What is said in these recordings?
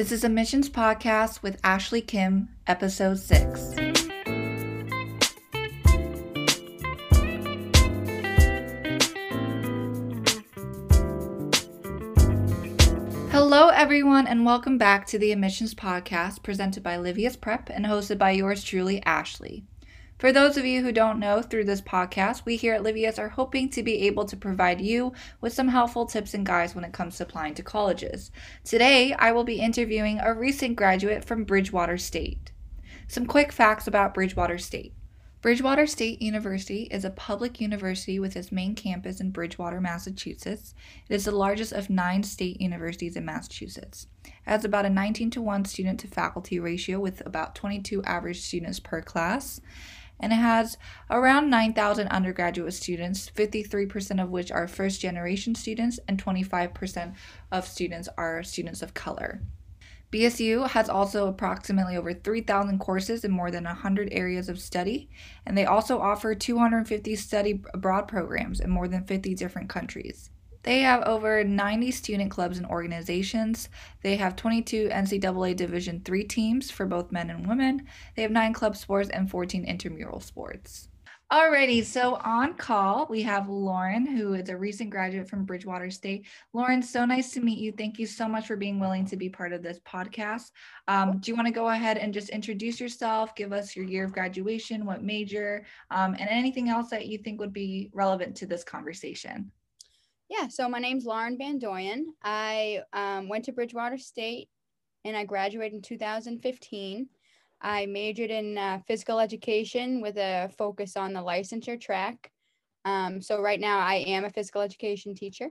This is Admissions podcast with Ashley Kim, episode six. Hello, everyone, and welcome back to the Admissions Podcast presented by Livia's Prep and hosted by yours truly, Ashley. For those of you who don't know, through this podcast, we here at Livia's are hoping to be able to provide you with some helpful tips and guides when it comes to applying to colleges. Today, I will be interviewing a recent graduate from Bridgewater State. Some quick facts about Bridgewater State. Bridgewater State University is a public university with its main campus in Bridgewater, Massachusetts. It is the largest of nine state universities in Massachusetts. It has about a 19 to 1 student to faculty ratio with about 22 average students per class and it has around 9,000 undergraduate students, 53% of which are first generation students, and 25% of students are students of color. BSU has also approximately over 3,000 courses in more than 100 areas of study, and they also offer 250 study abroad programs in more than 50 different countries. They have over 90 student clubs and organizations. They have 22 NCAA Division III teams for both men and women. They have nine club sports and 14 intramural sports. Alrighty, so on call we have Lauren, who is a recent graduate from Bridgewater State. Lauren, so nice to meet you. Thank you so much for being willing to be part of this podcast. Um, do you want to go ahead and just introduce yourself, give us your year of graduation, what major, um, and anything else that you think would be relevant to this conversation? Yeah, so my name's Lauren Bandoyan. I um, went to Bridgewater State and I graduated in 2015. I majored in uh, physical education with a focus on the licensure track. Um, so right now I am a physical education teacher.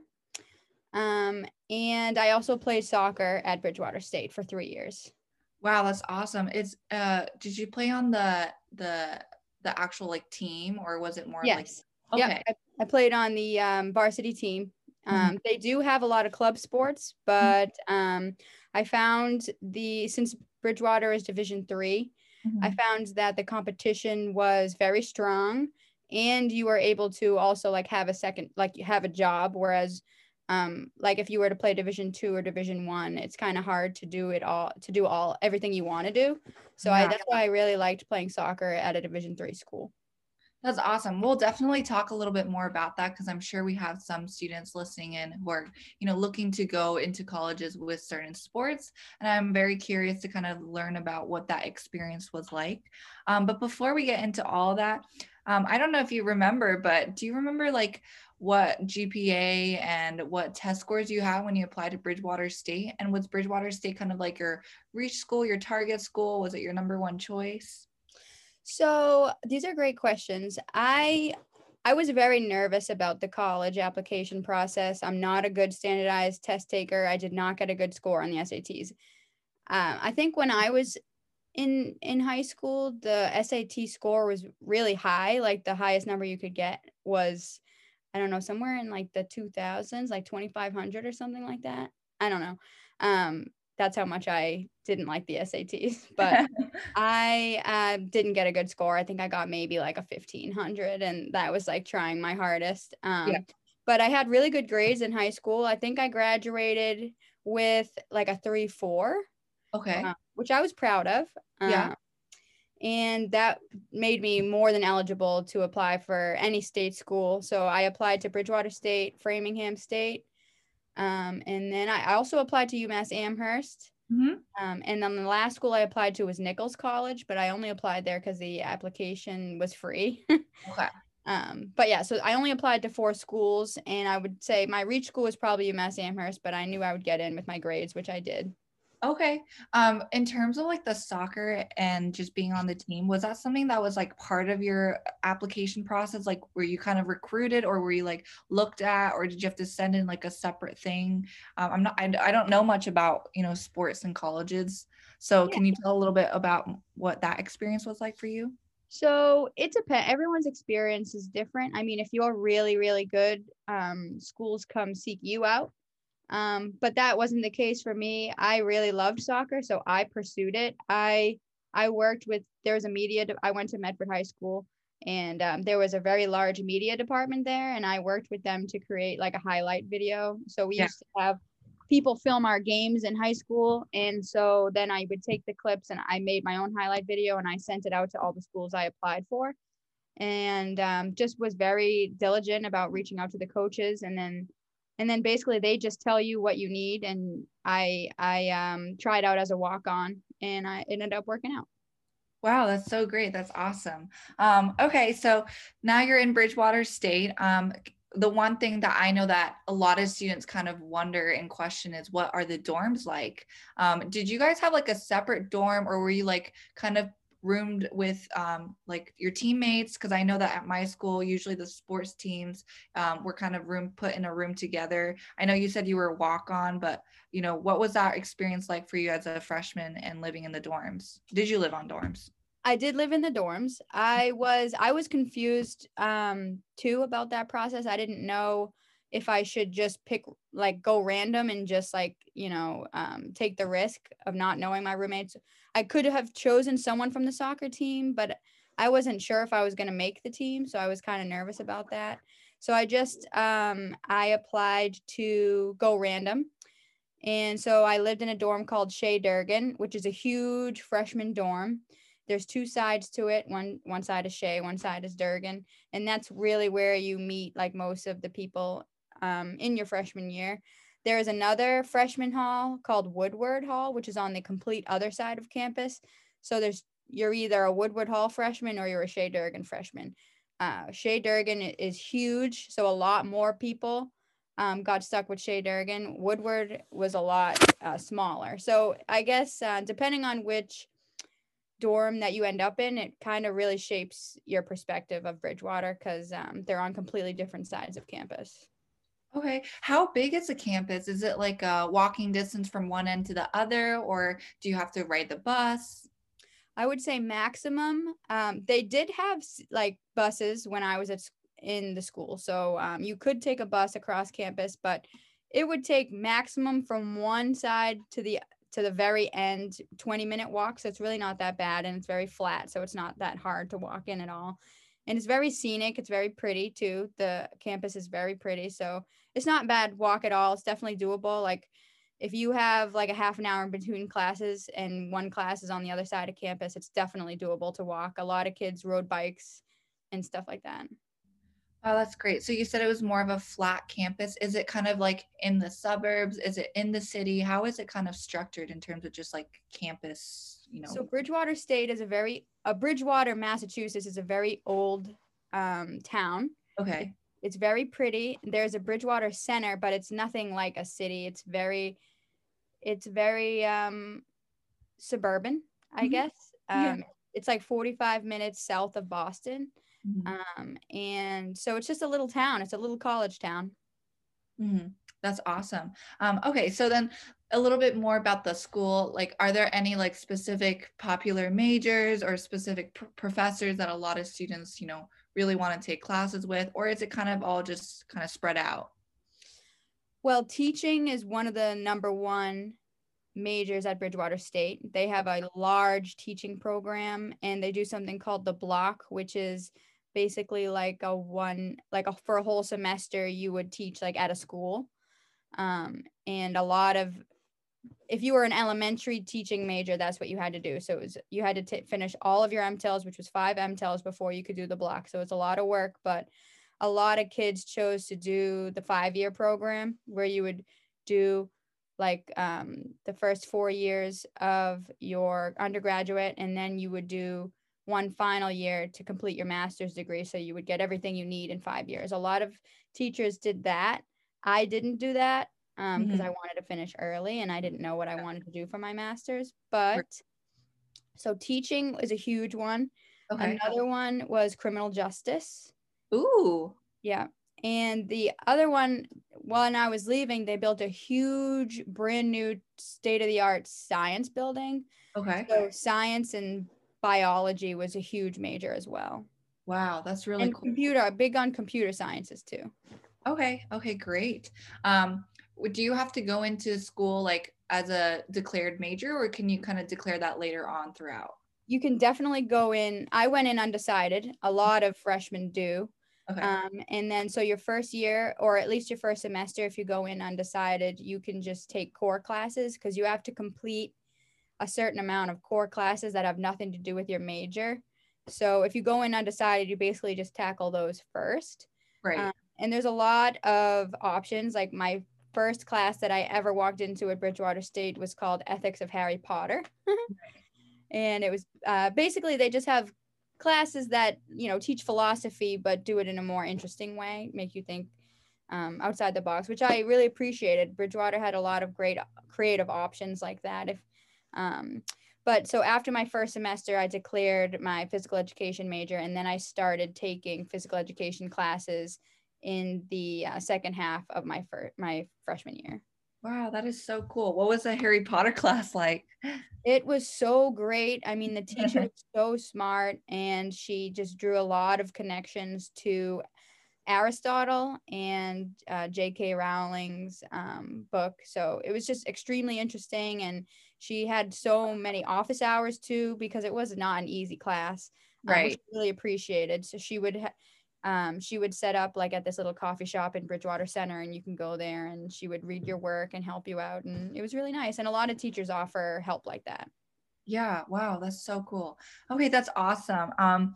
Um, and I also played soccer at Bridgewater State for three years. Wow, that's awesome. It's uh did you play on the the the actual like team or was it more yes. Okay. Yep. I played on the um, varsity team. Mm-hmm. Um, mm-hmm. They do have a lot of club sports, but um, I found the since Bridgewater is Division 3 mm-hmm. I found that the competition was very strong, and you were able to also like have a second, like you have a job. Whereas, um, like if you were to play Division Two or Division One, it's kind of hard to do it all to do all everything you want to do. So yeah. I that's why I really liked playing soccer at a Division Three school. That's awesome. We'll definitely talk a little bit more about that because I'm sure we have some students listening in who are, you know, looking to go into colleges with certain sports. And I'm very curious to kind of learn about what that experience was like. Um, but before we get into all that, um, I don't know if you remember, but do you remember like what GPA and what test scores you had when you applied to Bridgewater State? And was Bridgewater State kind of like your reach school, your target school? Was it your number one choice? So these are great questions. I I was very nervous about the college application process. I'm not a good standardized test taker. I did not get a good score on the SATs. Um, I think when I was in in high school, the SAT score was really high. Like the highest number you could get was, I don't know, somewhere in like the 2000s, like 2500 or something like that. I don't know. Um, that's how much I didn't like the SATs. But I uh, didn't get a good score. I think I got maybe like a 1500, and that was like trying my hardest. Um, yeah. But I had really good grades in high school. I think I graduated with like a 3 4. Okay. Uh, which I was proud of. Yeah. Um, and that made me more than eligible to apply for any state school. So I applied to Bridgewater State, Framingham State, um, and then I also applied to UMass Amherst. Mm-hmm. Um, and then the last school I applied to was Nichols College, but I only applied there because the application was free. okay. Um, but yeah, so I only applied to four schools, and I would say my reach school was probably UMass Amherst, but I knew I would get in with my grades, which I did. Okay. Um, in terms of like the soccer and just being on the team, was that something that was like part of your application process? Like, were you kind of recruited, or were you like looked at, or did you have to send in like a separate thing? Um, I'm not. I, I don't know much about you know sports and colleges, so yeah. can you tell a little bit about what that experience was like for you? So it depends. Everyone's experience is different. I mean, if you're really, really good, um, schools come seek you out. Um, but that wasn't the case for me. I really loved soccer, so I pursued it. I I worked with there was a media. De- I went to Medford High School, and um, there was a very large media department there, and I worked with them to create like a highlight video. So we yeah. used to have people film our games in high school. And so then I would take the clips and I made my own highlight video and I sent it out to all the schools I applied for. And um, just was very diligent about reaching out to the coaches and then and then basically they just tell you what you need and I I um, tried out as a walk on and I ended up working out. Wow, that's so great. That's awesome. Um, okay, so now you're in Bridgewater State. Um, the one thing that I know that a lot of students kind of wonder and question is what are the dorms like? Um, did you guys have like a separate dorm or were you like kind of roomed with um, like your teammates? Because I know that at my school, usually the sports teams um, were kind of room put in a room together. I know you said you were a walk on, but you know, what was that experience like for you as a freshman and living in the dorms? Did you live on dorms? I did live in the dorms. I was I was confused um too about that process. I didn't know if I should just pick like go random and just like, you know, um take the risk of not knowing my roommates. I could have chosen someone from the soccer team, but I wasn't sure if I was going to make the team, so I was kind of nervous about that. So I just um I applied to go random. And so I lived in a dorm called Shea Durgan, which is a huge freshman dorm there's two sides to it. One one side is Shea, one side is Durgan, and that's really where you meet like most of the people um, in your freshman year. There is another freshman hall called Woodward Hall, which is on the complete other side of campus. So there's you're either a Woodward Hall freshman or you're a Shea Durgan freshman. Uh, Shea Durgan is huge, so a lot more people um, got stuck with Shea Durgan. Woodward was a lot uh, smaller. So I guess uh, depending on which dorm that you end up in, it kind of really shapes your perspective of Bridgewater because um, they're on completely different sides of campus. Okay. How big is the campus? Is it like a walking distance from one end to the other, or do you have to ride the bus? I would say maximum. Um, they did have like buses when I was at in the school, so um, you could take a bus across campus, but it would take maximum from one side to the to the very end 20 minute walk so it's really not that bad and it's very flat so it's not that hard to walk in at all and it's very scenic it's very pretty too the campus is very pretty so it's not bad walk at all it's definitely doable like if you have like a half an hour between classes and one class is on the other side of campus it's definitely doable to walk a lot of kids rode bikes and stuff like that Oh, that's great. So you said it was more of a flat campus. Is it kind of like in the suburbs? Is it in the city? How is it kind of structured in terms of just like campus, you know? So Bridgewater State is a very a Bridgewater, Massachusetts is a very old um, town. Okay. it's very pretty. There's a Bridgewater Center, but it's nothing like a city. It's very it's very um suburban, I mm-hmm. guess. Um yeah. it's like 45 minutes south of Boston. Mm-hmm. Um, and so it's just a little town. It's a little college town. Mm-hmm. That's awesome. Um, okay, so then a little bit more about the school. Like, are there any like specific popular majors or specific pr- professors that a lot of students, you know, really want to take classes with, or is it kind of all just kind of spread out? Well, teaching is one of the number one majors at Bridgewater State. They have a large teaching program and they do something called the block, which is basically like a one like a, for a whole semester you would teach like at a school um, and a lot of if you were an elementary teaching major that's what you had to do so it was you had to t- finish all of your MTELs which was five MTELs before you could do the block so it's a lot of work but a lot of kids chose to do the five year program where you would do like um, the first four years of your undergraduate and then you would do one final year to complete your master's degree. So you would get everything you need in five years. A lot of teachers did that. I didn't do that because um, mm-hmm. I wanted to finish early and I didn't know what I wanted to do for my master's. But so teaching is a huge one. Okay. Another one was criminal justice. Ooh. Yeah. And the other one, when I was leaving, they built a huge, brand new, state of the art science building. Okay. So science and biology was a huge major as well. Wow, that's really and cool. computer, big on computer sciences too. Okay, okay, great. Um, do you have to go into school like as a declared major, or can you kind of declare that later on throughout? You can definitely go in. I went in undecided. A lot of freshmen do. Okay. Um, and then so your first year, or at least your first semester, if you go in undecided, you can just take core classes because you have to complete a certain amount of core classes that have nothing to do with your major. So if you go in undecided, you basically just tackle those first. Right. Um, and there's a lot of options. Like my first class that I ever walked into at Bridgewater State was called Ethics of Harry Potter. and it was uh, basically they just have classes that you know teach philosophy but do it in a more interesting way make you think um, outside the box which i really appreciated bridgewater had a lot of great creative options like that if um, but so after my first semester i declared my physical education major and then i started taking physical education classes in the uh, second half of my fir- my freshman year Wow, that is so cool. What was the Harry Potter class like? It was so great. I mean, the teacher was so smart and she just drew a lot of connections to Aristotle and uh, J.K. Rowling's um, book. So it was just extremely interesting. And she had so many office hours too, because it was not an easy class. Um, right. which really appreciated. So she would ha- um, she would set up like at this little coffee shop in Bridgewater Center, and you can go there and she would read your work and help you out. And it was really nice. And a lot of teachers offer help like that. Yeah. Wow. That's so cool. Okay. That's awesome. Um,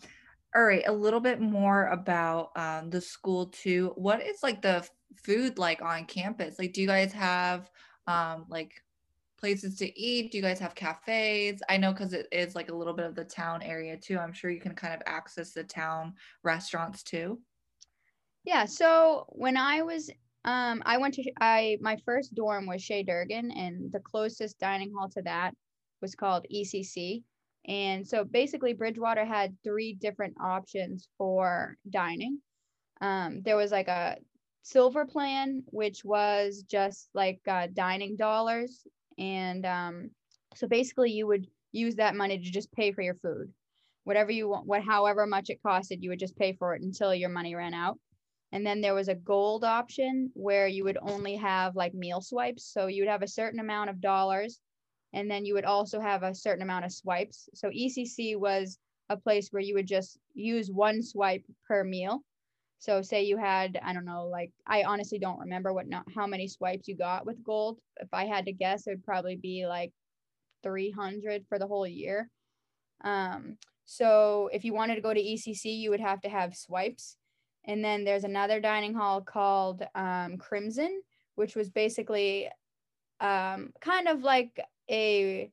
all right. A little bit more about um, the school too. What is like the food like on campus? Like, do you guys have um, like places to eat? Do you guys have cafes? I know because it is like a little bit of the town area too. I'm sure you can kind of access the town restaurants too. Yeah. So when I was, um, I went to, I, my first dorm was Shea Durgan and the closest dining hall to that was called ECC. And so basically Bridgewater had three different options for dining. Um, there was like a silver plan, which was just like uh, dining dollars and um, so basically you would use that money to just pay for your food. Whatever you want what however much it costed you would just pay for it until your money ran out. And then there was a gold option where you would only have like meal swipes. So you would have a certain amount of dollars and then you would also have a certain amount of swipes. So ecc was a place where you would just use one swipe per meal so say you had, I don't know, like I honestly don't remember what not how many swipes you got with gold. If I had to guess, it would probably be like 300 for the whole year. Um, so if you wanted to go to ECC, you would have to have swipes. And then there's another dining hall called um, Crimson, which was basically um, kind of like a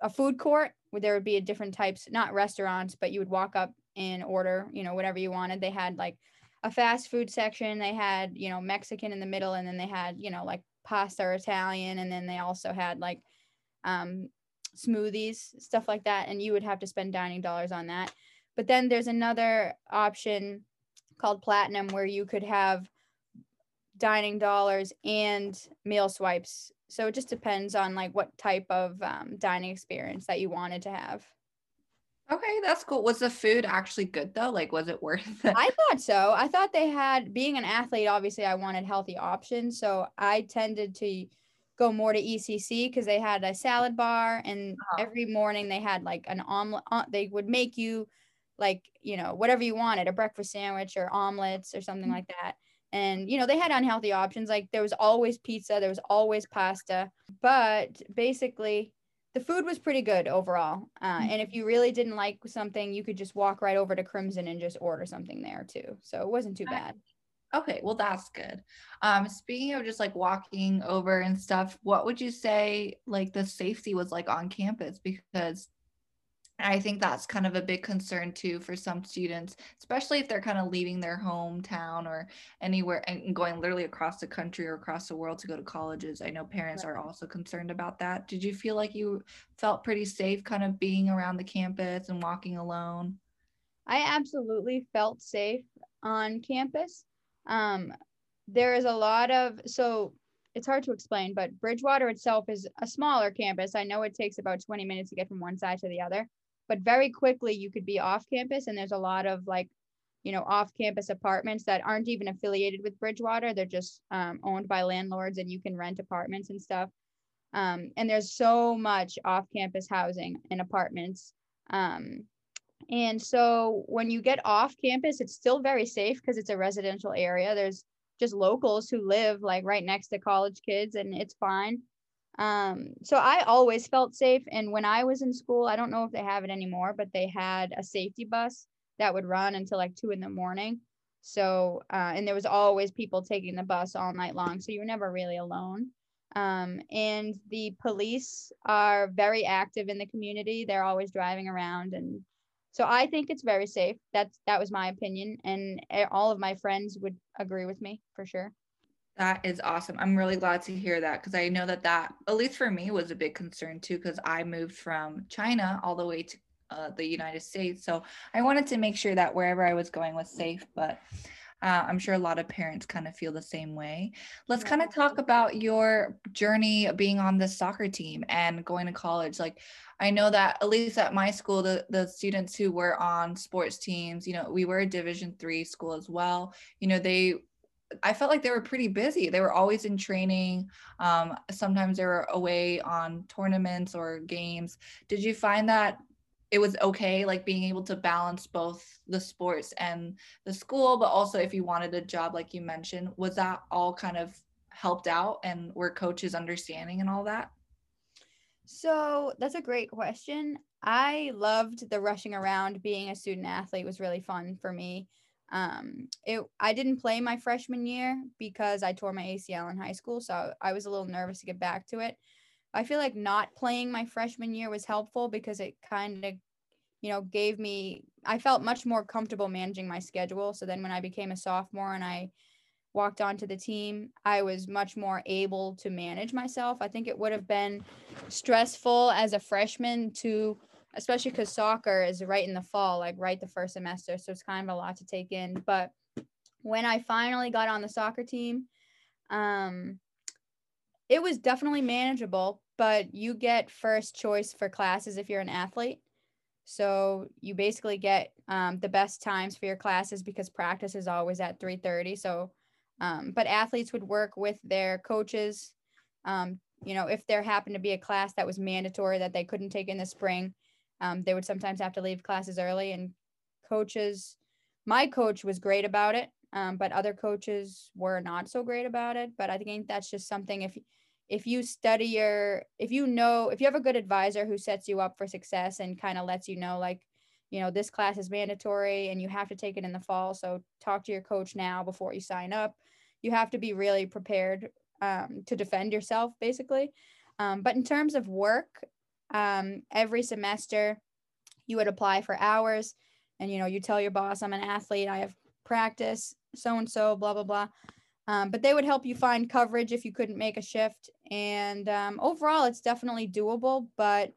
a food court where there would be a different types, not restaurants, but you would walk up and order, you know, whatever you wanted. They had like a fast food section. They had, you know, Mexican in the middle, and then they had, you know, like pasta or Italian, and then they also had like um, smoothies, stuff like that. And you would have to spend dining dollars on that. But then there's another option called Platinum where you could have dining dollars and meal swipes. So it just depends on like what type of um, dining experience that you wanted to have. Okay, that's cool. Was the food actually good though? Like, was it worth it? I thought so. I thought they had, being an athlete, obviously, I wanted healthy options. So I tended to go more to ECC because they had a salad bar, and uh-huh. every morning they had like an omelet. Uh, they would make you like, you know, whatever you wanted a breakfast sandwich or omelets or something mm-hmm. like that. And, you know, they had unhealthy options. Like, there was always pizza, there was always pasta. But basically, the food was pretty good overall. Uh, and if you really didn't like something, you could just walk right over to Crimson and just order something there too. So it wasn't too bad. Okay, well that's good. Um, speaking of just like walking over and stuff, what would you say like the safety was like on campus? Because I think that's kind of a big concern too for some students, especially if they're kind of leaving their hometown or anywhere and going literally across the country or across the world to go to colleges. I know parents are also concerned about that. Did you feel like you felt pretty safe kind of being around the campus and walking alone? I absolutely felt safe on campus. Um, there is a lot of, so it's hard to explain, but Bridgewater itself is a smaller campus. I know it takes about 20 minutes to get from one side to the other but very quickly you could be off campus and there's a lot of like you know off campus apartments that aren't even affiliated with bridgewater they're just um, owned by landlords and you can rent apartments and stuff um, and there's so much off campus housing and apartments um, And so when you get off campus, it's still very safe because it's a residential area. There's just locals who live like right next to college kids and it's fine. Um, so I always felt safe. And when I was in school, I don't know if they have it anymore, but they had a safety bus that would run until like two in the morning. So, uh, and there was always people taking the bus all night long. So you were never really alone. Um, and the police are very active in the community. They're always driving around. And so I think it's very safe. That's, that was my opinion. And eh, all of my friends would agree with me for sure. That is awesome. I'm really glad to hear that because I know that that, at least for me, was a big concern too because I moved from China all the way to uh, the United States. So I wanted to make sure that wherever I was going was safe, but uh, I'm sure a lot of parents kind of feel the same way. Let's kind of talk about your journey being on the soccer team and going to college. Like, I know that at least at my school, the, the students who were on sports teams, you know, we were a Division three school as well. You know, they I felt like they were pretty busy. They were always in training. Um, sometimes they were away on tournaments or games. Did you find that it was okay, like being able to balance both the sports and the school, but also if you wanted a job, like you mentioned, was that all kind of helped out and were coaches understanding and all that? So that's a great question. I loved the rushing around. Being a student athlete was really fun for me. Um, it I didn't play my freshman year because I tore my ACL in high school, so I was a little nervous to get back to it. I feel like not playing my freshman year was helpful because it kind of, you know, gave me I felt much more comfortable managing my schedule. So then when I became a sophomore and I walked onto the team, I was much more able to manage myself. I think it would have been stressful as a freshman to especially because soccer is right in the fall, like right the first semester. So it's kind of a lot to take in. But when I finally got on the soccer team, um, it was definitely manageable, but you get first choice for classes if you're an athlete. So you basically get um, the best times for your classes because practice is always at 3:30. So, um, but athletes would work with their coaches. Um, you know, if there happened to be a class that was mandatory that they couldn't take in the spring, um, they would sometimes have to leave classes early, and coaches, my coach was great about it, um, but other coaches were not so great about it. But I think that's just something if if you study your if you know if you have a good advisor who sets you up for success and kind of lets you know like you know this class is mandatory and you have to take it in the fall so talk to your coach now before you sign up you have to be really prepared um, to defend yourself basically um, but in terms of work um, every semester you would apply for hours and you know you tell your boss i'm an athlete. I have practice so and so blah blah blah. Um, but they would help you find coverage if you couldn't make a shift. And um, overall it's definitely doable. But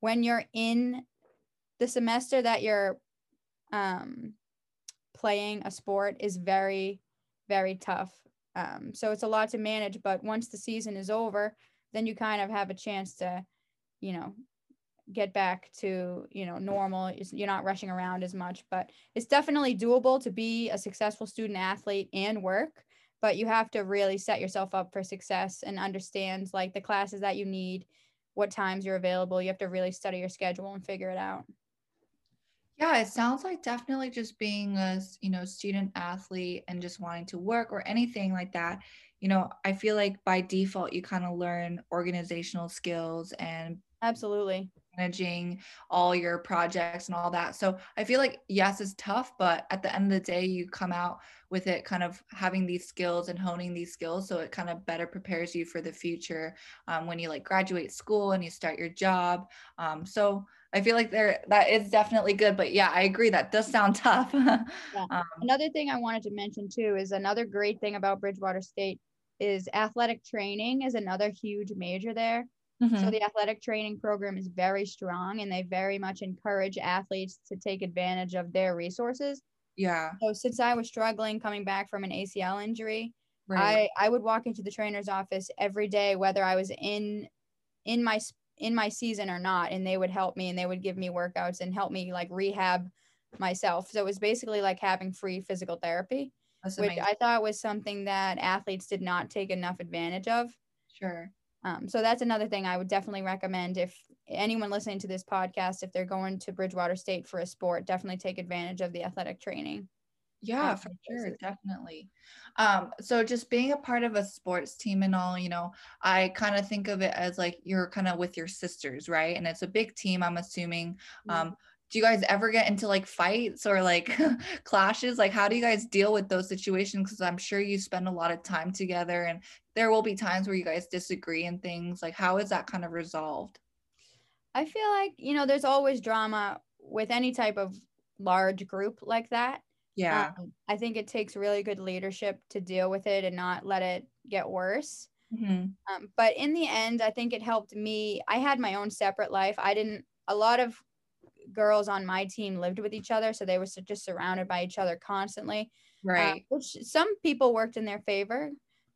when you're in the semester that you're um, playing a sport is very very tough. Um, so it's a lot to manage. But once the season is over then you kind of have a chance to you know get back to you know normal. You're not rushing around as much but it's definitely doable to be a successful student athlete and work but you have to really set yourself up for success and understand like the classes that you need what times you're available. You have to really study your schedule and figure it out. Yeah it sounds like definitely just being a you know student athlete and just wanting to work or anything like that you know i feel like by default you kind of learn organizational skills and Absolutely. Managing all your projects and all that. So I feel like, yes, it's tough, but at the end of the day, you come out with it kind of having these skills and honing these skills. So it kind of better prepares you for the future um, when you like graduate school and you start your job. Um, so I feel like there that is definitely good, but yeah, I agree that does sound tough. yeah. um, another thing I wanted to mention too is another great thing about Bridgewater State is athletic training is another huge major there. Mm-hmm. So the athletic training program is very strong and they very much encourage athletes to take advantage of their resources. Yeah. So since I was struggling coming back from an ACL injury, right. I I would walk into the trainer's office every day whether I was in in my in my season or not and they would help me and they would give me workouts and help me like rehab myself. So it was basically like having free physical therapy, which. I thought was something that athletes did not take enough advantage of. Sure. Um, so that's another thing I would definitely recommend if anyone listening to this podcast, if they're going to Bridgewater State for a sport, definitely take advantage of the athletic training. Yeah, for sure, definitely. Um, so just being a part of a sports team and all, you know, I kind of think of it as like you're kind of with your sisters, right? And it's a big team, I'm assuming. Um, do you guys ever get into like fights or like clashes? Like, how do you guys deal with those situations? Because I'm sure you spend a lot of time together and there will be times where you guys disagree and things. Like, how is that kind of resolved? I feel like, you know, there's always drama with any type of large group like that. Yeah. Um, I think it takes really good leadership to deal with it and not let it get worse. Mm-hmm. Um, but in the end, I think it helped me. I had my own separate life. I didn't, a lot of girls on my team lived with each other. So they were just surrounded by each other constantly. Uh, right. Uh, which some people worked in their favor.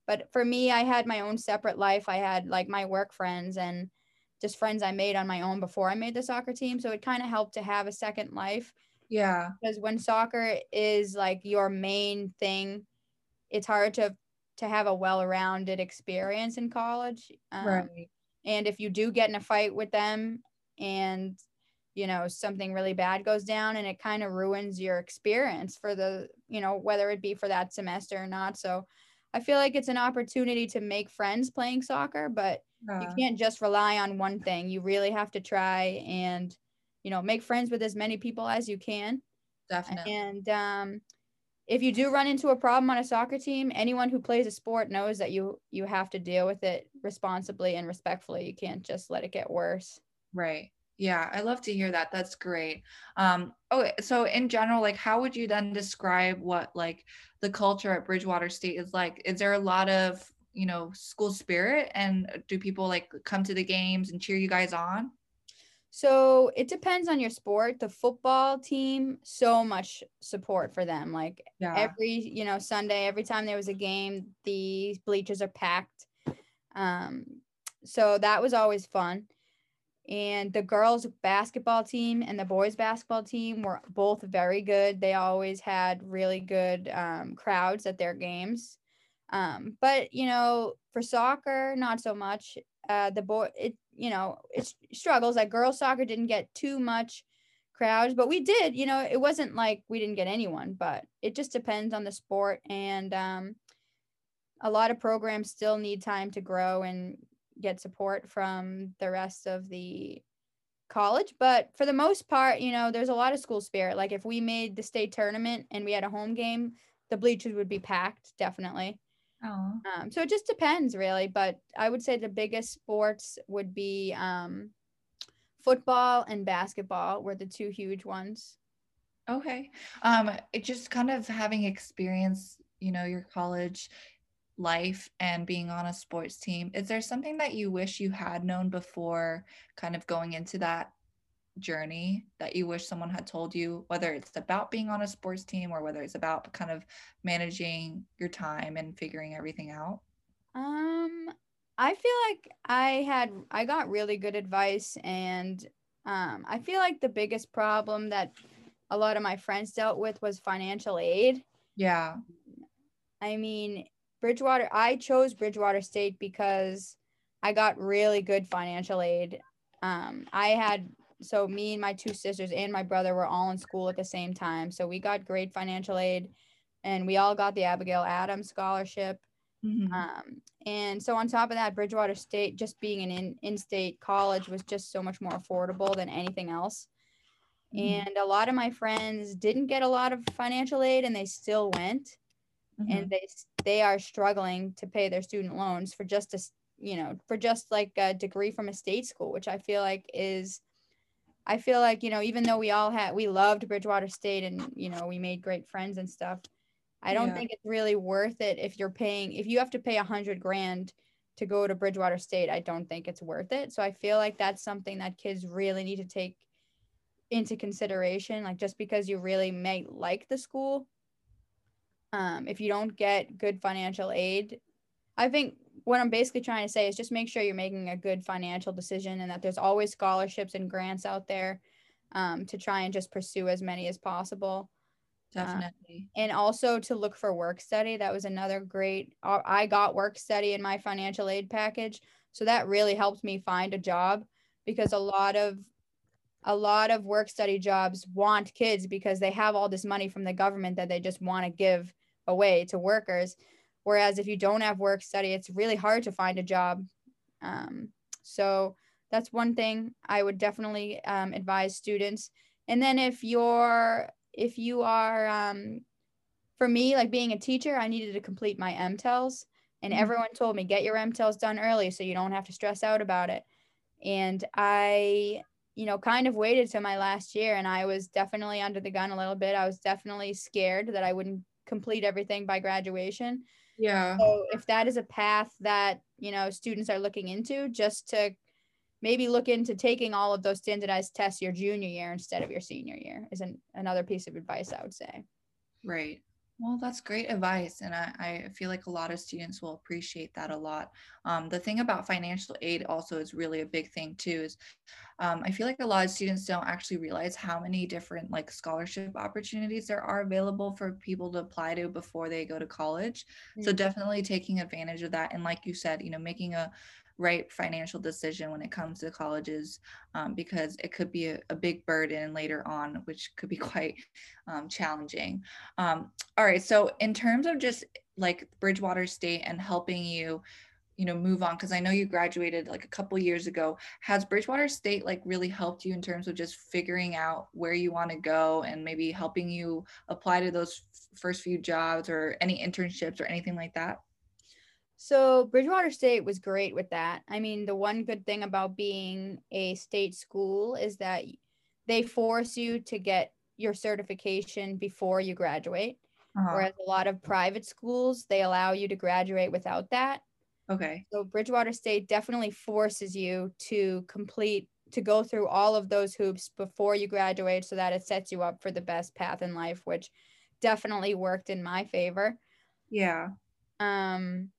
But for me, I had my own separate life. I had like my work friends and just friends I made on my own before I made the soccer team. So it kind of helped to have a second life. Yeah. Because when soccer is like your main thing, it's hard to to have a well-rounded experience in college. Um, right. And if you do get in a fight with them and you know something really bad goes down and it kind of ruins your experience for the you know whether it be for that semester or not. So i feel like it's an opportunity to make friends playing soccer but yeah. you can't just rely on one thing. You really have to try and you know make friends with as many people as you can. Definitely. And um if you do run into a problem on a soccer team anyone who plays a sport knows that you you have to deal with it responsibly and respectfully. You can't just let it get worse. Right yeah, I love to hear that. That's great. Um, oh, so in general, like, how would you then describe what like the culture at Bridgewater State is like? Is there a lot of you know school spirit, and do people like come to the games and cheer you guys on? So it depends on your sport. The football team, so much support for them. Like yeah. every you know Sunday, every time there was a game, the bleachers are packed. Um, so that was always fun and the girls basketball team and the boys basketball team were both very good. They always had really good um, crowds at their games. Um, but you know for soccer not so much. Uh, the boy it you know it struggles. Like girls soccer didn't get too much crowds but we did. You know it wasn't like we didn't get anyone but it just depends on the sport. And um, a lot of programs still need time to grow and get support from the rest of the college but for the most part you know there's a lot of school spirit. Like if we made the state tournament and we had a home game the bleachers would be packed definitely. Oh um, so it just depends really but i would say the biggest sports would be um, football and basketball were the two huge ones. Okay. Um it just kind of having experience you know your college life and being on a sports team is there something that you wish you had known before kind of going into that journey that you wish someone had told you whether it's about being on a sports team or whether it's about kind of managing your time and figuring everything out? Um i feel like i had i got really good advice and um i feel like the biggest problem that a lot of my friends dealt with was financial aid. Yeah. I mean Bridgewater, I chose Bridgewater State because I got really good financial aid. Um, I had so me and my two sisters and my brother were all in school at the same time, so we got great financial aid, and we all got the Abigail Adams scholarship. Mm-hmm. Um, and so on top of that, Bridgewater State, just being an in, in-state college, was just so much more affordable than anything else. Mm-hmm. And a lot of my friends didn't get a lot of financial aid, and they still went mm-hmm. and they they are struggling to pay their student loans for just a you know for just like a degree from a state school which i feel like is i feel like you know even though we all had we loved bridgewater state and you know we made great friends and stuff i don't yeah. think it's really worth it if you're paying if you have to pay a hundred grand to go to bridgewater state i don't think it's worth it so i feel like that's something that kids really need to take into consideration like just because you really may like the school um, if you don't get good financial aid, I think what I'm basically trying to say is just make sure you're making a good financial decision and that there's always scholarships and grants out there um, to try and just pursue as many as possible. Definitely. Uh, and also to look for work study. That was another great, uh, I got work study in my financial aid package. So that really helped me find a job because a lot of a lot of work study jobs want kids because they have all this money from the government that they just want to give away to workers. Whereas if you don't have work study it's really hard to find a job. Um, so that's one thing i would definitely um, advise students. And then if you're if you are um, for me like being a teacher i needed to complete my MTELs and mm-hmm. everyone told me get your MTELs done early so you don't have to stress out about it. And i you know kind of waited to my last year and i was definitely under the gun a little bit. I was definitely scared that i wouldn't complete everything by graduation. Yeah. So if that is a path that you know students are looking into just to maybe look into taking all of those standardized tests your junior year instead of your senior year is an, another piece of advice i would say. Right well, that's great advice. And I, I, feel like a lot of students will appreciate that a lot. Um, the thing about financial aid also is really a big thing too, is um, I feel like a lot of students don't actually realize how many different like scholarship opportunities there are available for people to apply to before they go to college. Mm-hmm. So definitely taking advantage of that. And like you said, you know, making a, right financial decision when it comes to colleges um, because it could be a, a, big burden later on, which could be quite um, challenging. Um, all right, so in terms of just like Bridgewater State and helping you you know move on because i know you graduated like a couple years ago has bridgewater state like really helped you in terms of just figuring out where you want to go and maybe helping you apply to those f- first few jobs or any internships or anything like that so Bridgewater State was great with that. I mean, the one good thing about being a state school is that they force you to get your certification before you graduate. Uh-huh. Whereas a lot of private schools, they allow you to graduate without that. Okay. So Bridgewater State definitely forces you to complete to go through all of those hoops before you graduate so that it sets you up for the best path in life, which definitely worked in my favor. Yeah. Um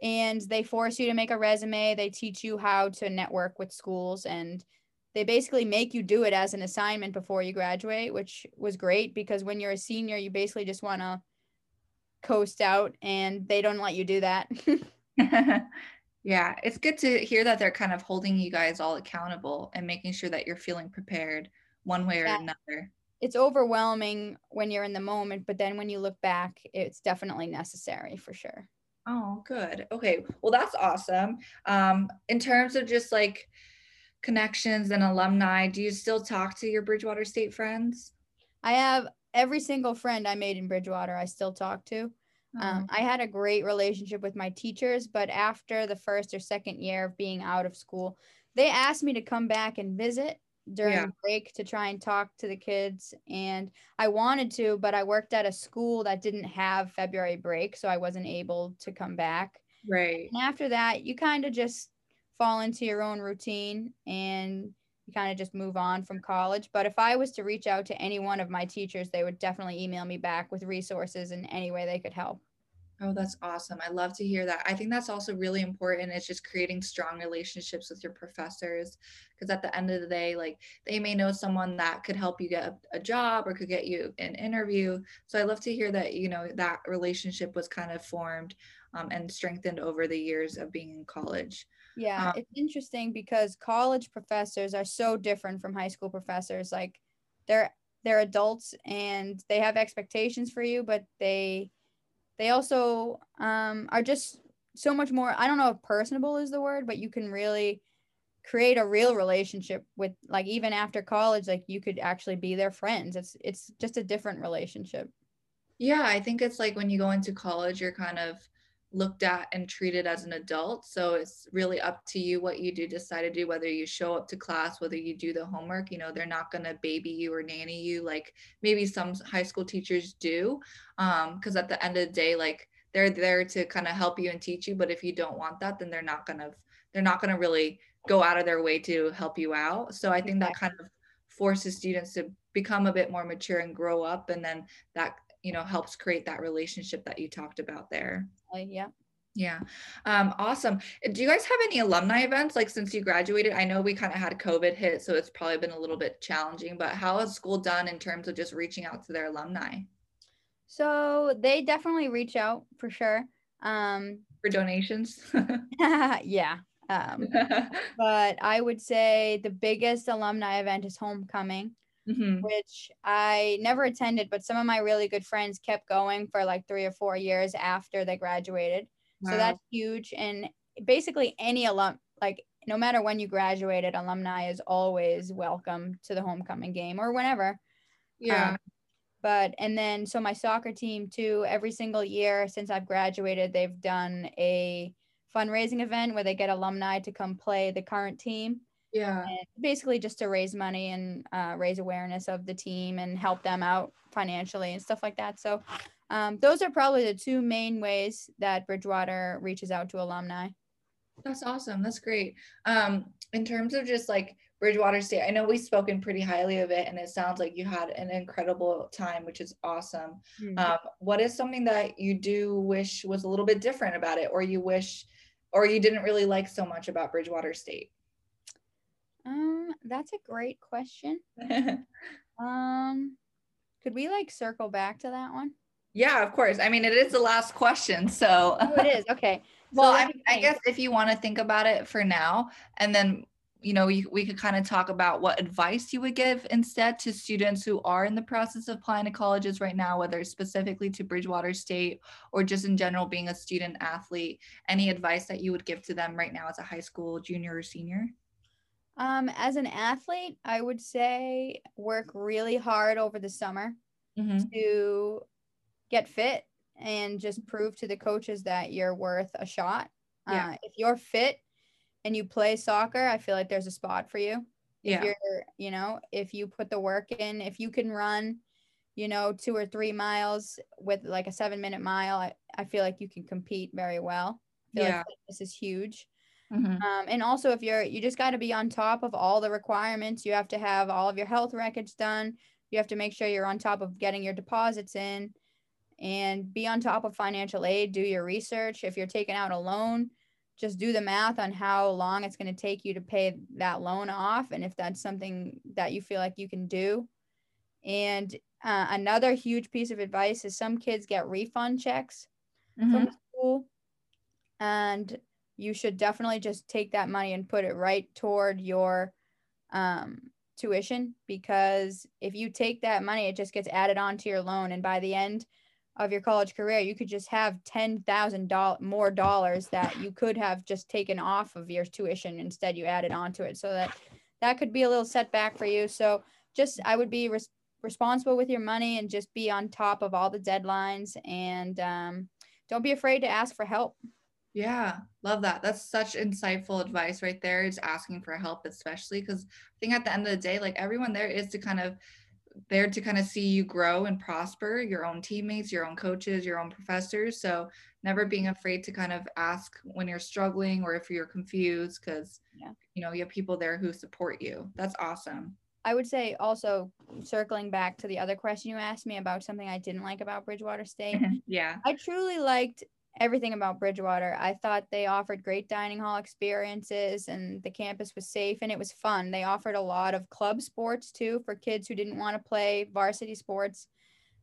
and they force you to make a resume. They teach you how to network with schools and they basically make you do it as an assignment before you graduate which was great because when you're a senior you basically just want to coast out and they don't let you do that. Yeah it's good to hear that they're kind of holding you guys all accountable and making sure that you're feeling prepared one way or yeah. another. It's overwhelming when you're in the moment but then when you look back it's definitely necessary for sure Oh, good. Okay. Well, that's awesome. Um, in terms of just like connections and alumni, do you still talk to your Bridgewater State friends? I have every single friend I made in Bridgewater, I still talk to. Um, I had a great relationship with my teachers, but after the first or second year of being out of school, they asked me to come back and visit during yeah. break to try and talk to the kids and I wanted to but I worked at a school that didn't have February break so I wasn't able to come back. Right. And after that you kind of just fall into your own routine and you kind of just move on from college but if I was to reach out to any one of my teachers they would definitely email me back with resources in any way they could help. Oh, that's awesome. I love to hear that. I think that's also really important. It's just creating strong relationships with your professors because at the end of the day, like they may know someone that could help you get a, a, job or could get you an interview. So I love to hear that, you know, that relationship was kind of formed um, and strengthened over the years of being in college. Yeah, um, it's interesting because college professors are so different from high school professors. Like they're they're adults and they have expectations for you, but they they also um, are just so much more i don't know if personable is the word but you can really create a real relationship with like even after college like you could actually be their friends. It's it's just a different relationship. Yeah i think it's like when you go into college you're kind of looked at and treated as an adult. So it's really up to you what you do decide to do whether you show up to class whether you do the homework you know they're not going to baby you or nanny you like maybe some high school teachers do um because at the end of the day like they're there to kind of help you and teach you but if you don't want that then they're not going to they're not going to really go out of their way to help you out. So i think that kind of forces students to become a bit more mature and grow up and then that you know helps create that relationship that you talked about there yeah. Yeah. Um awesome. Do you guys have any alumni events like since you graduated? I know we kind of had covid hit so it's probably been a little bit challenging but how has school done in terms of just reaching out to their alumni? So they definitely reach out for sure. Um for donations? Yeah Um, but I would say the biggest alumni event is homecoming, Mhm. which I never attended, but some of my really good friends kept going for like three or four years after they graduated. So that's huge. And basically, any alum, like no matter when you graduated, alumni is always welcome to the homecoming game or whenever. yeah. Um, but and then so my soccer team too. Every single year since I've graduated, they've done a fundraising event where they get alumni to come play the current team, yeah. and basically just to raise money and uh, raise awareness of the team and help them out financially and stuff like that. So. Um, those are probably the two main ways that Bridgewater reaches out to alumni. That's awesome. That's great. Um, in terms of just like Bridgewater State, I know we've spoken pretty highly of it, and it sounds like you had an incredible time, which is awesome. Um, what is something that you do wish was a little bit different about it, or you wish, or you didn't really like so much about Bridgewater State? Um, that's a great question. Um, could we like circle back to that one? yeah, of course. I mean, it is the last question, so. Oh, it is. Okay. Well, let I, mean, I guess if you want to think about it for now, and then you know we, we could kind of talk about what advice you would give instead to students who are in the process of applying to colleges right now, whether specifically to Bridgewater State or just in general being a student athlete. Any advice that you would give to them right now as a high school junior or senior? Um, as an athlete, I would say work really hard over the summer Mhm. to get fit and just prove to the coaches that you're worth a shot. Yeah. Uh, if you're fit and you play soccer, I feel like there's a spot for you. If Yeah. you're, you know, if you put the work in, if you can run, you know, two or three miles with like a seven minute mile, I, I feel like you can compete very well. I feel Yeah. like this is huge. Mhm. Um, and also if you're you just got to be on top of all the requirements you have to have all of your health records done you have to make sure you're on top of getting your deposits in and be on top of financial aid do your research if you're taking out a loan just do the math on how long it's going to take you to pay that loan off and if that's something that you feel like you can do and uh, another huge piece of advice is some kids get refund checks Mhm. from school and you should definitely just take that money and put it right toward your um, tuition because if you take that money it just gets added on to your loan. And by the end of your college career you could just have $10,000 more dollars that you could have just taken off of your tuition. Instead you added onto it. So that that could be a little setback for you. So just I would be res- responsible with your money and just be on top of all the deadlines and um, don't be afraid to ask for help. Yeah, love that. That's such insightful advice right there. Is asking for help, especially because I think at the end of the day, like everyone there is to kind of there to kind of see you grow and prosper, your own teammates, your own coaches, your own professors. So never being afraid to kind of ask when you're struggling or if you're confused, because Yeah. you know you have people there who support you. That's awesome. I would say also circling back to the other question you asked me about something I didn't like about Bridgewater State. yeah. I truly liked everything about Bridgewater. I thought they offered great dining hall experiences and the campus was safe and it was fun. They offered a lot of club sports too for kids who didn't want to play varsity sports.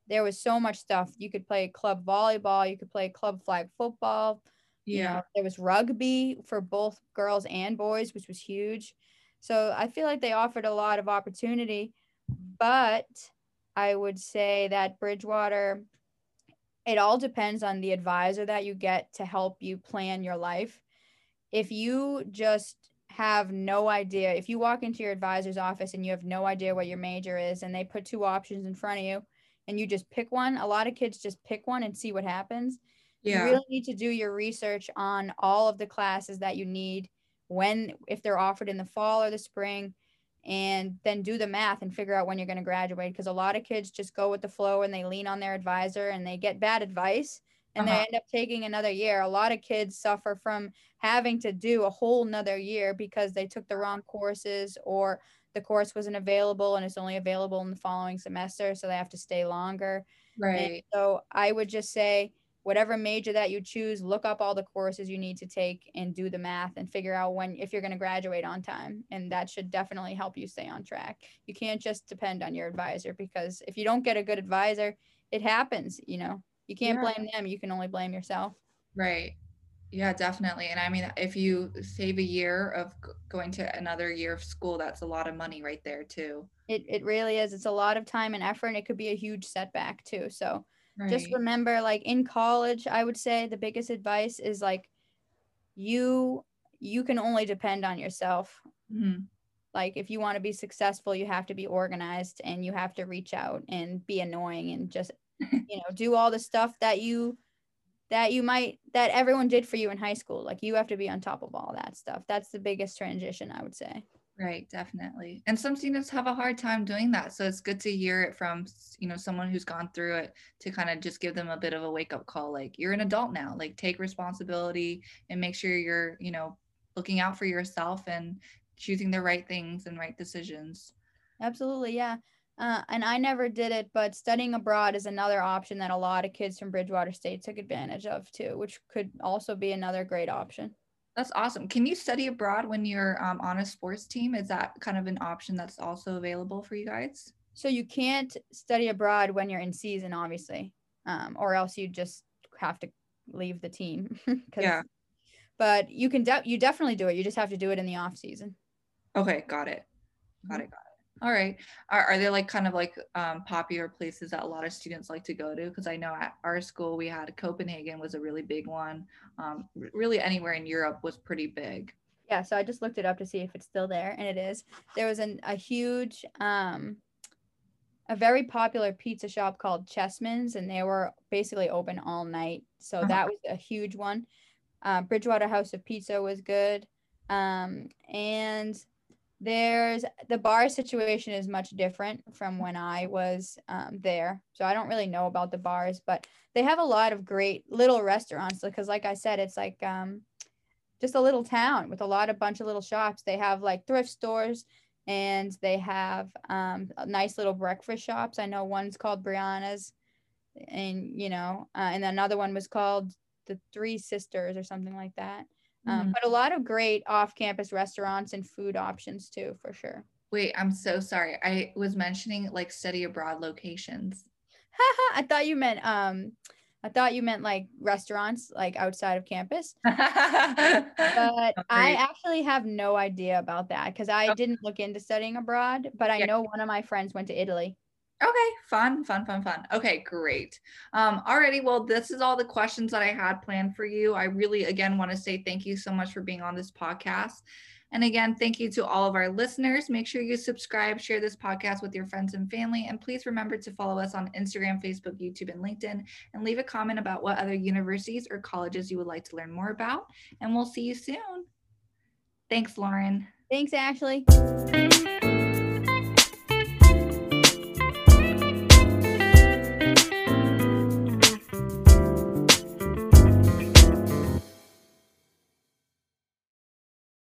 There was so much stuff. You could play club volleyball, you could play club flag football. You Yeah. know, there was rugby for both girls and boys, which was huge. So I feel like they offered a lot of opportunity, but I would say that Bridgewater it all depends on the advisor that you get to help you plan your life. If you just have no idea, if you walk into your advisor's office and you have no idea what your major is and they put two options in front of you and you just pick one, a lot of kids just pick one and see what happens. Yeah. You really need to do your research on all of the classes that you need when if they're offered in the fall or the spring and then do the math and figure out when you're going to graduate because a lot of kids just go with the flow and they lean on their advisor and they get bad advice and Uh-huh. they end up taking another year a lot of kids suffer from having to do a whole nother year because they took the wrong courses or the course wasn't available and it's only available in the following semester so they have to stay longer and right. so I would just say, whatever major that you choose, look up all the courses you need to take and do the math and figure out when, if you're going to graduate on time. And that should definitely help you stay on track. You can't just depend on your advisor because if you don't get a good advisor, it happens, you know. You can't Yeah. blame them. You can only blame yourself. Right. Yeah, definitely. And I mean, if you save a year of going to another year of school, that's a lot of money right there, too. It it really is. It's a lot of time and effort and it could be a huge setback too. So just remember like in college, I would say the biggest advice is like you you can only depend on yourself. Mhm. Like if you want to be successful, you have to be organized and you have to reach out and be annoying and just you know, do all the stuff that you that you might that everyone did for you in high school. Like you have to be on top of all that stuff. That's the biggest transition, I would say. Right, definitely. And some students have a hard time doing that. So it's good to hear it from, you know, someone who's gone through it to kind of just give them a bit of a wake up call. Like, you're an adult now, like, take responsibility and make sure you're, you know, looking out for yourself and choosing the right things and right decisions. Absolutely, yeah. Uh, and I never did it, but studying abroad is another option that a lot of kids from Bridgewater State took advantage of too, which could also be another great option. That's awesome. Can you study abroad when you're um, on a sports team? Is that kind of an option that's also available for you guys? So you can't study abroad when you're in season, obviously, um, or else you just have to leave the team. Yeah. But you can de- you definitely do it. You just have to do it in the off season. Okay, got it. Got it. Got it. All right. Are, are there like kind of like um, popular places that a lot of students like to go to? Because I know at our school we had Copenhagen was a really big one. Um, really, anywhere in Europe was pretty big. Yeah, so I just looked it up to see if it's still there, and it is. There was an, a huge, um, a very popular pizza shop called Chessman's, and they were basically open all night. So Uh-huh. that was a huge one. Uh, Bridgewater House of Pizza was good, um, and there's the bar situation is much different from when I was um, there. So I don't really know about the bars, but they have a lot of great little restaurants because, like I said, it's like um, just a little town with a lot of bunch of little shops. They have like thrift stores and they have um, nice little breakfast shops. I know one's called Brianna's, and you know, uh, and another one was called the Three Sisters or something like that. Um, Mhm. but a lot of great off-campus restaurants and food options too, for sure. Wait, I'm so sorry. I was mentioning like study abroad locations. I thought you meant um, I thought you meant like restaurants like outside of campus. But I actually have no idea about that because I Okay. didn't look into studying abroad, but I know one of my friends went to Italy. Okay, fun, fun, fun, fun. Okay, great. Um, alrighty, well, this is all the questions that I had planned for you. I really, again, want to say thank you so much for being on this podcast. And again, thank you to all of our listeners. Make sure you subscribe, share this podcast with your friends and family, and please remember to follow us on Instagram, Facebook, YouTube, and LinkedIn, and leave a comment about what other universities or colleges you would like to learn more about. And we'll see you soon. Thanks, Lauren. Thanks, Ashley.